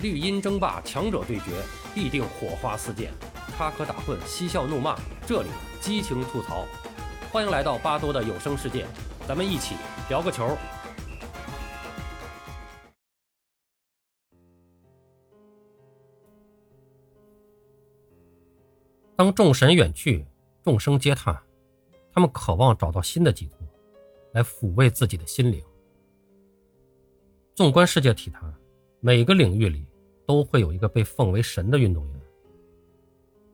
绿茵争霸，强者对决，必定火花四溅，插科打诨，嬉笑怒骂，这里激情吐槽。欢迎来到巴多的有声世界，咱们一起聊个球。当众神远去，众生皆叹，他们渴望找到新的寄托，来抚慰自己的心灵。纵观世界体坛，每个领域里都会有一个被奉为神的运动员，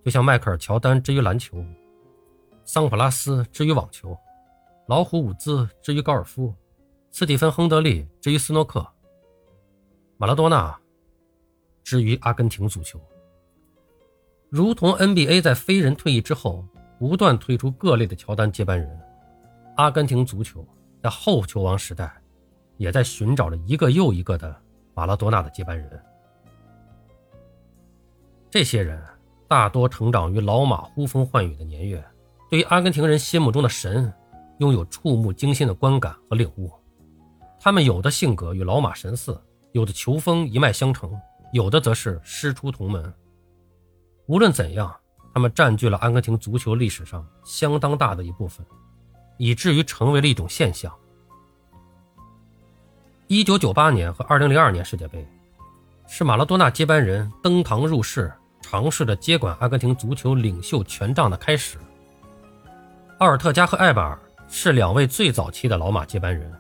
就像迈克尔·乔丹之于篮球，桑普拉斯之于网球，老虎伍兹之于高尔夫，斯蒂芬·亨德利之于斯诺克，马拉多纳之于阿根廷足球。如同 NBA 在飞人退役之后不断推出各类的乔丹接班人，阿根廷足球在后球王时代也在寻找着一个又一个的马拉多纳的接班人。这些人大多成长于老马呼风唤雨的年月，对于阿根廷人心目中的神拥有触目惊心的观感和领悟。他们有的性格与老马神似，有的球风一脉相承，有的则是师出同门。无论怎样，他们占据了阿根廷足球历史上相当大的一部分，以至于成为了一种现象。一九九八年和二零零二年世界杯，是马拉多纳接班人登堂入室，尝试着接管阿根廷足球领袖权杖的开始。奥尔特加和艾巴尔是两位最早期的老马接班人，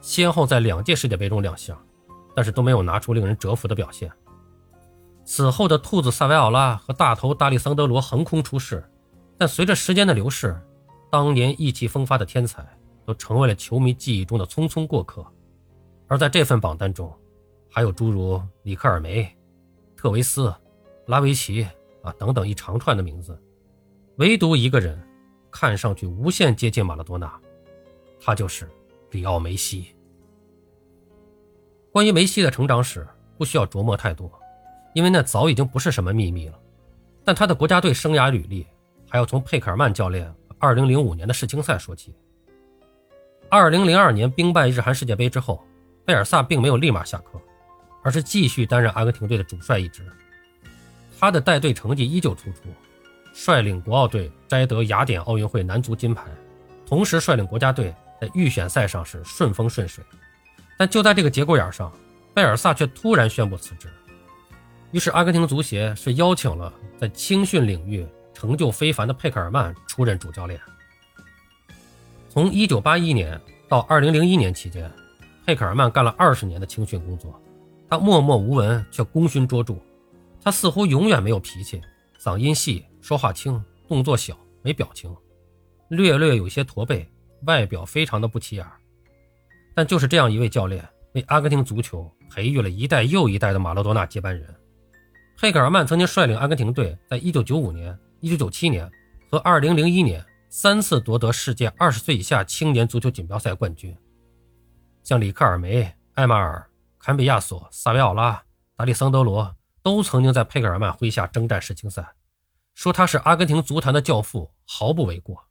先后在两届世界杯中亮相，但是都没有拿出令人折服的表现。此后的兔子萨维奥拉和大头大力桑德罗横空出世，但随着时间的流逝，当年意气风发的天才都成为了球迷记忆中的匆匆过客。而在这份榜单中，还有诸如里克尔梅、特维斯、拉维奇啊等等一长串的名字，唯独一个人看上去无限接近马拉多纳，他就是里奥梅西。关于梅西的成长史，不需要琢磨太多。因为那早已经不是什么秘密了，但他的国家队生涯履历还要从佩克尔曼教练2005年的世青赛说起。2002年兵败日韩世界杯之后，贝尔萨并没有立马下课，而是继续担任阿根廷队的主帅一职。他的带队成绩依旧突出，率领国奥队摘得雅典奥运会男足金牌，同时率领国家队在预选赛上是顺风顺水。但就在这个节骨眼上，贝尔萨却突然宣布辞职。于是，阿根廷足协是邀请了在青训领域成就非凡的佩克尔曼出任主教练。从1981年到2001年期间，佩克尔曼干了二十年的青训工作。他默默无闻，却功勋卓著。他似乎永远没有脾气，嗓音细，说话轻，动作小，没表情，略略有些驼背，外表非常的不起眼。但就是这样一位教练，为阿根廷足球培育了一代又一代的马拉多纳接班人。佩克尔曼曾经率领阿根廷队，在1995年、1997年和2001年三次夺得世界二十岁以下青年足球锦标赛冠军。像里克尔梅、埃马尔、坎比亚索、萨维奥拉、达利桑德罗都曾经在佩克尔曼麾下征战世青赛，说他是阿根廷足坛的教父，毫不为过。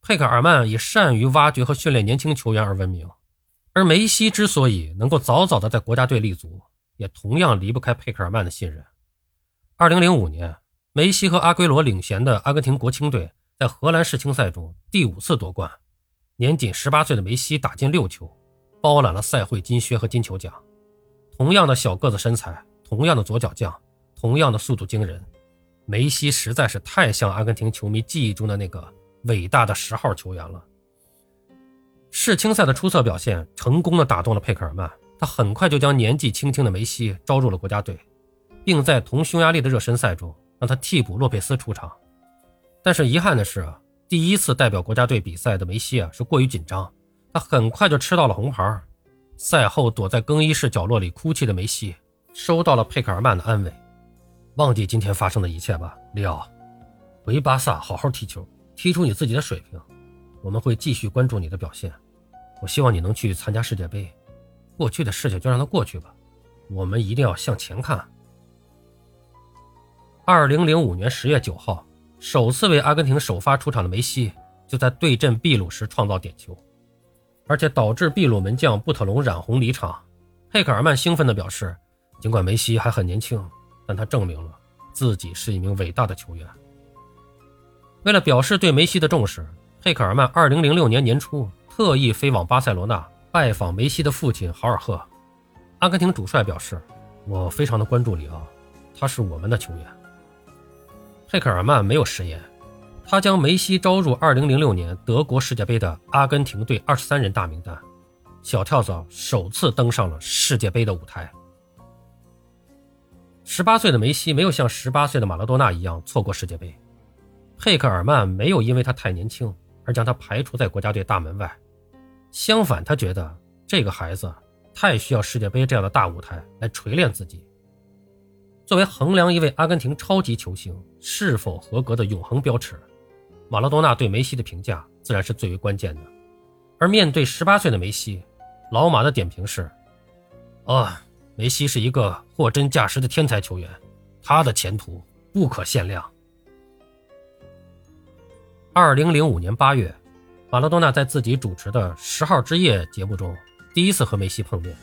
佩克尔曼以善于挖掘和训练年轻球员而闻名，而梅西之所以能够早早的在国家队立足，也同样离不开佩克尔曼的信任。二零零五年，梅西和阿圭罗领衔的阿根廷国青队在荷兰世青赛中第五次夺冠。年仅十八岁的梅西打进六球，包揽了赛会金靴和金球奖。同样的小个子身材，同样的左脚将，同样的速度惊人，梅西实在是太像阿根廷球迷记忆中的那个伟大的十号球员了。世青赛的出色表现，成功的打动了佩克尔曼，他很快就将年纪轻轻的梅西招入了国家队。并在同匈牙利的热身赛中让他替补洛佩斯出场，但是遗憾的是，第一次代表国家队比赛的梅西啊是过于紧张，他很快就吃到了红牌。赛后躲在更衣室角落里哭泣的梅西，收到了佩克尔曼的安慰：“忘记今天发生的一切吧，里奥，回巴萨好好踢球，踢出你自己的水平。我们会继续关注你的表现。我希望你能去参加世界杯。过去的事情就让它过去吧，我们一定要向前看。”二零零五年十月九号，首次为阿根廷首发出场的梅西，就在对阵秘鲁时创造点球，而且导致秘鲁门将布特隆染红离场。佩克尔曼兴奋地表示：“尽管梅西还很年轻，但他证明了自己是一名伟大的球员。为了表示对梅西的重视，佩克尔曼2006年年初特意飞往巴塞罗那拜访梅西的父亲豪尔赫。阿根廷主帅表示：“我非常的关注里奥，他是我们的球员。”佩克尔曼没有食言，他将梅西招入2006年德国世界杯的阿根廷队23人大名单，小跳蚤首次登上了世界杯的舞台。十八岁的梅西没有像十八岁的马拉多纳一样错过世界杯，佩克尔曼没有因为他太年轻而将他排除在国家队大门外，相反，他觉得这个孩子太需要世界杯这样的大舞台来锤炼自己。作为衡量一位阿根廷超级球星是否合格的永恒标尺，马拉多纳对梅西的评价自然是最为关键的。而面对十八岁的梅西，老马的点评是：啊。梅西是一个货真价实的天才球员，他的前途不可限量。二零零五年八月，马拉多纳在自己主持的《十号之夜》节目中第一次和梅西碰面，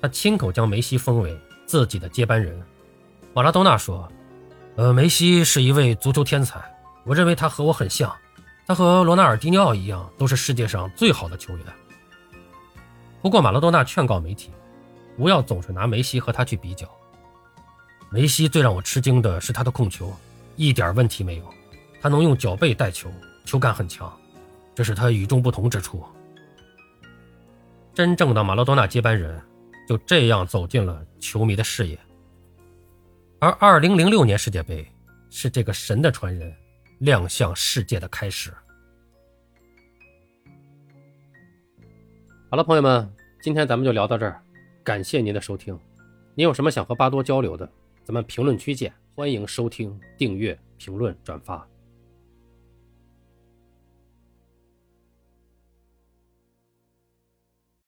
他亲口将梅西封为自己的接班人。马拉多纳说：“呃，梅西是一位足球天才，我认为他和我很像，他和罗纳尔迪尼奥一样，都是世界上最好的球员。”不过，马拉多纳劝告媒体。不要总是拿梅西和他去比较。梅西最让我吃惊的是他的控球，一点问题没有，他能用脚背带球，球感很强，这是他与众不同之处。真正的马拉多纳接班人就这样走进了球迷的视野。而2006年世界杯是这个神的传人亮相世界的开始。好了，朋友们，今天咱们就聊到这儿。感谢您的收听，您有什么想和巴多交流的，咱们评论区见。欢迎收听、订阅、评论、转发。